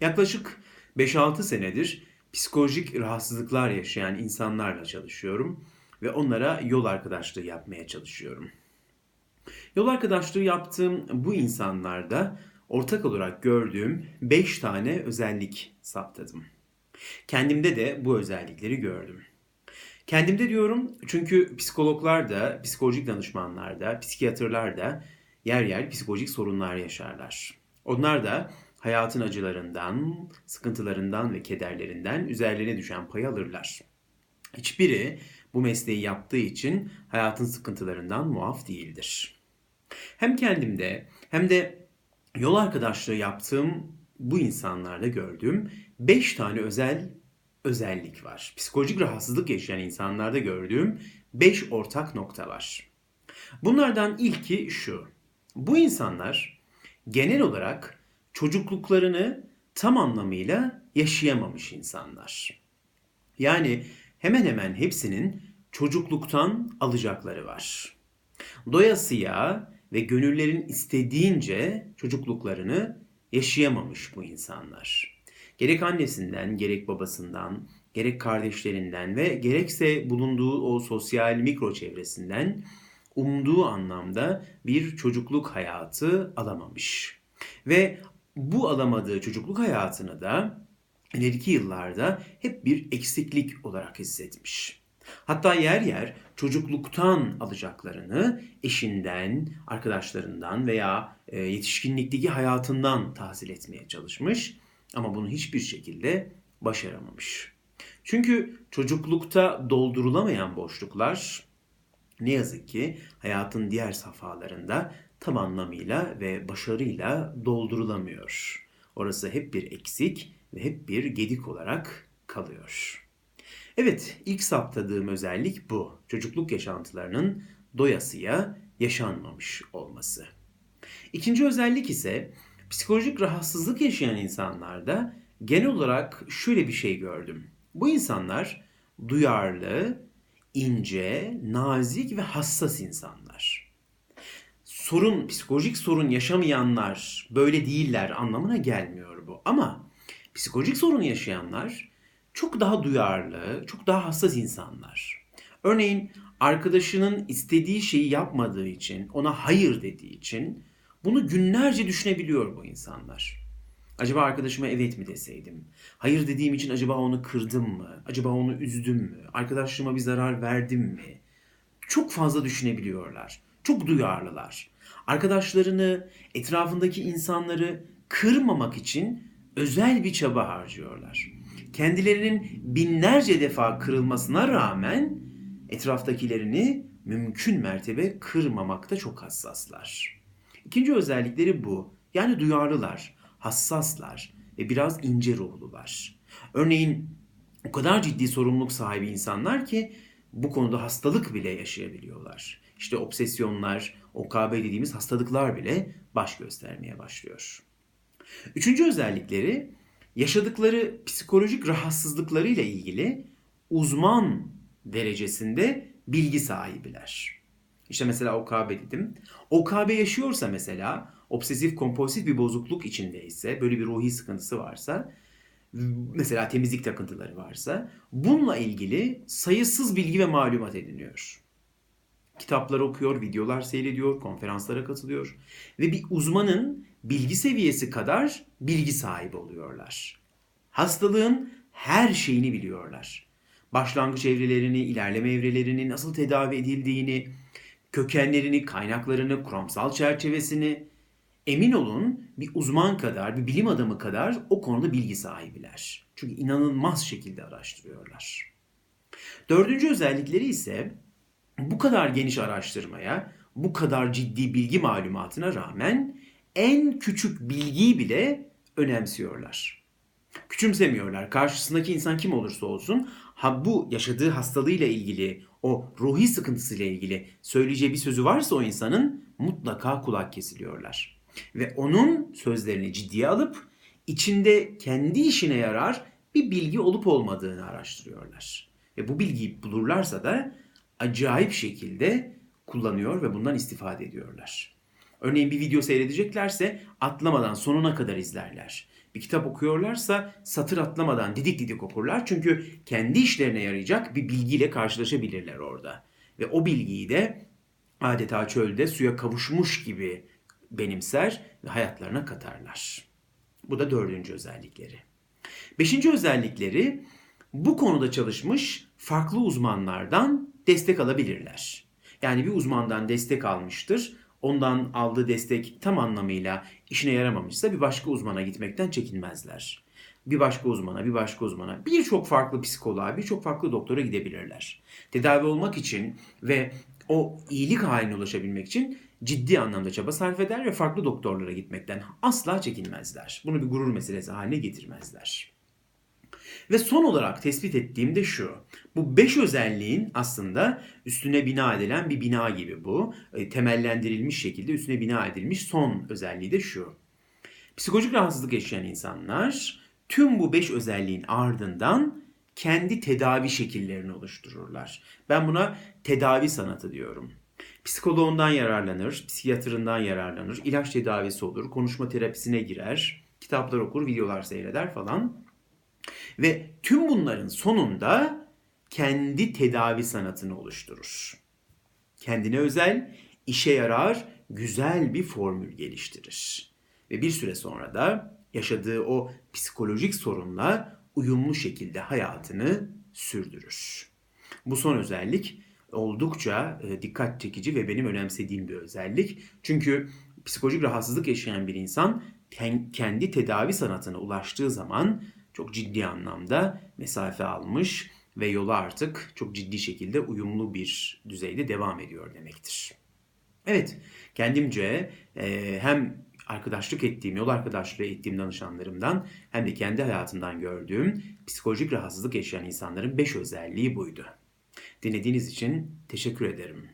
Yaklaşık 5-6 senedir psikolojik rahatsızlıklar yaşayan insanlarla çalışıyorum ve onlara yol arkadaşlığı yapmaya çalışıyorum. Yol arkadaşlığı yaptığım bu insanlarda ortak olarak gördüğüm 5 tane özellik saptadım. Kendimde de bu özellikleri gördüm. Kendimde diyorum çünkü psikologlar da, psikolojik danışmanlar da, psikiyatrlar da yer yer psikolojik sorunlar yaşarlar. Onlar da hayatın acılarından, sıkıntılarından ve kederlerinden üzerlerine düşen payı alırlar. Hiçbiri bu mesleği yaptığı için hayatın sıkıntılarından muaf değildir. Hem kendimde hem de yol arkadaşlığı yaptığım bu insanlarda gördüğüm 5 tane özel özellik var. Psikolojik rahatsızlık yaşayan insanlarda gördüğüm 5 ortak nokta var. Bunlardan ilki şu. Bu insanlar genel olarak çocukluklarını tam anlamıyla yaşayamamış insanlar. Yani hemen hemen hepsinin çocukluktan alacakları var. Doyasıya ve gönüllerin istediğince çocukluklarını yaşayamamış bu insanlar. Gerek annesinden, gerek babasından, gerek kardeşlerinden ve gerekse bulunduğu o sosyal mikro çevresinden umduğu anlamda bir çocukluk hayatı alamamış. Ve bu alamadığı çocukluk hayatını da ileriki yıllarda hep bir eksiklik olarak hissetmiş. Hatta yer yer çocukluktan alacaklarını eşinden, arkadaşlarından veya e, yetişkinlikteki hayatından tahsil etmeye çalışmış ama bunu hiçbir şekilde başaramamış. Çünkü çocuklukta doldurulamayan boşluklar ne yazık ki hayatın diğer safhalarında tam anlamıyla ve başarıyla doldurulamıyor. Orası hep bir eksik ve hep bir gedik olarak kalıyor. Evet, ilk saptadığım özellik bu. Çocukluk yaşantılarının doyasıya yaşanmamış olması. İkinci özellik ise psikolojik rahatsızlık yaşayan insanlarda genel olarak şöyle bir şey gördüm. Bu insanlar duyarlı, ince, nazik ve hassas insanlar. Sorun, psikolojik sorun yaşamayanlar böyle değiller anlamına gelmiyor bu. Ama psikolojik sorun yaşayanlar çok daha duyarlı, çok daha hassas insanlar. Örneğin arkadaşının istediği şeyi yapmadığı için, ona hayır dediği için bunu günlerce düşünebiliyor bu insanlar. Acaba arkadaşıma evet mi deseydim? Hayır dediğim için acaba onu kırdım mı? Acaba onu üzdüm mü? Arkadaşlığıma bir zarar verdim mi? Çok fazla düşünebiliyorlar. Çok duyarlılar. Arkadaşlarını, etrafındaki insanları kırmamak için özel bir çaba harcıyorlar. Kendilerinin binlerce defa kırılmasına rağmen etraftakilerini mümkün mertebe kırmamakta çok hassaslar. İkinci özellikleri bu. Yani duyarlılar hassaslar ve biraz ince ruhlular. Örneğin o kadar ciddi sorumluluk sahibi insanlar ki bu konuda hastalık bile yaşayabiliyorlar. İşte obsesyonlar, OKB dediğimiz hastalıklar bile baş göstermeye başlıyor. Üçüncü özellikleri yaşadıkları psikolojik rahatsızlıklarıyla ilgili uzman derecesinde bilgi sahibiler. İşte mesela OKB dedim. OKB yaşıyorsa mesela obsesif kompulsif bir bozukluk içindeyse, böyle bir ruhi sıkıntısı varsa, mesela temizlik takıntıları varsa, bununla ilgili sayısız bilgi ve malumat ediniyor. Kitaplar okuyor, videolar seyrediyor, konferanslara katılıyor ve bir uzmanın bilgi seviyesi kadar bilgi sahibi oluyorlar. Hastalığın her şeyini biliyorlar. Başlangıç evrelerini, ilerleme evrelerini, nasıl tedavi edildiğini, kökenlerini, kaynaklarını, kuramsal çerçevesini, emin olun bir uzman kadar, bir bilim adamı kadar o konuda bilgi sahibiler. Çünkü inanılmaz şekilde araştırıyorlar. Dördüncü özellikleri ise bu kadar geniş araştırmaya, bu kadar ciddi bilgi malumatına rağmen en küçük bilgiyi bile önemsiyorlar. Küçümsemiyorlar. Karşısındaki insan kim olursa olsun ha bu yaşadığı hastalığıyla ilgili, o ruhi sıkıntısıyla ilgili söyleyeceği bir sözü varsa o insanın mutlaka kulak kesiliyorlar ve onun sözlerini ciddiye alıp içinde kendi işine yarar bir bilgi olup olmadığını araştırıyorlar. Ve bu bilgiyi bulurlarsa da acayip şekilde kullanıyor ve bundan istifade ediyorlar. Örneğin bir video seyredeceklerse atlamadan sonuna kadar izlerler. Bir kitap okuyorlarsa satır atlamadan didik didik okurlar. Çünkü kendi işlerine yarayacak bir bilgiyle karşılaşabilirler orada. Ve o bilgiyi de adeta çölde suya kavuşmuş gibi benimser ve hayatlarına katarlar. Bu da dördüncü özellikleri. Beşinci özellikleri bu konuda çalışmış farklı uzmanlardan destek alabilirler. Yani bir uzmandan destek almıştır. Ondan aldığı destek tam anlamıyla işine yaramamışsa bir başka uzmana gitmekten çekinmezler. Bir başka uzmana, bir başka uzmana, birçok farklı psikoloğa, birçok farklı doktora gidebilirler. Tedavi olmak için ve o iyilik haline ulaşabilmek için ciddi anlamda çaba sarf eder ve farklı doktorlara gitmekten asla çekinmezler. Bunu bir gurur meselesi haline getirmezler. Ve son olarak tespit ettiğim de şu. Bu beş özelliğin aslında üstüne bina edilen bir bina gibi bu. E, temellendirilmiş şekilde üstüne bina edilmiş son özelliği de şu. Psikolojik rahatsızlık yaşayan insanlar tüm bu beş özelliğin ardından kendi tedavi şekillerini oluştururlar. Ben buna tedavi sanatı diyorum. Psikoloğundan yararlanır, psikiyatrından yararlanır, ilaç tedavisi olur, konuşma terapisine girer, kitaplar okur, videolar seyreder falan. Ve tüm bunların sonunda kendi tedavi sanatını oluşturur. Kendine özel, işe yarar, güzel bir formül geliştirir. Ve bir süre sonra da yaşadığı o psikolojik sorunla uyumlu şekilde hayatını sürdürür. Bu son özellik oldukça e, dikkat çekici ve benim önemsediğim bir özellik. Çünkü psikolojik rahatsızlık yaşayan bir insan kendi tedavi sanatına ulaştığı zaman çok ciddi anlamda mesafe almış ve yola artık çok ciddi şekilde uyumlu bir düzeyde devam ediyor demektir. Evet, kendimce e, hem arkadaşlık ettiğim, yol arkadaşlığı ettiğim danışanlarımdan hem de kendi hayatımdan gördüğüm psikolojik rahatsızlık yaşayan insanların 5 özelliği buydu. Dinlediğiniz için teşekkür ederim.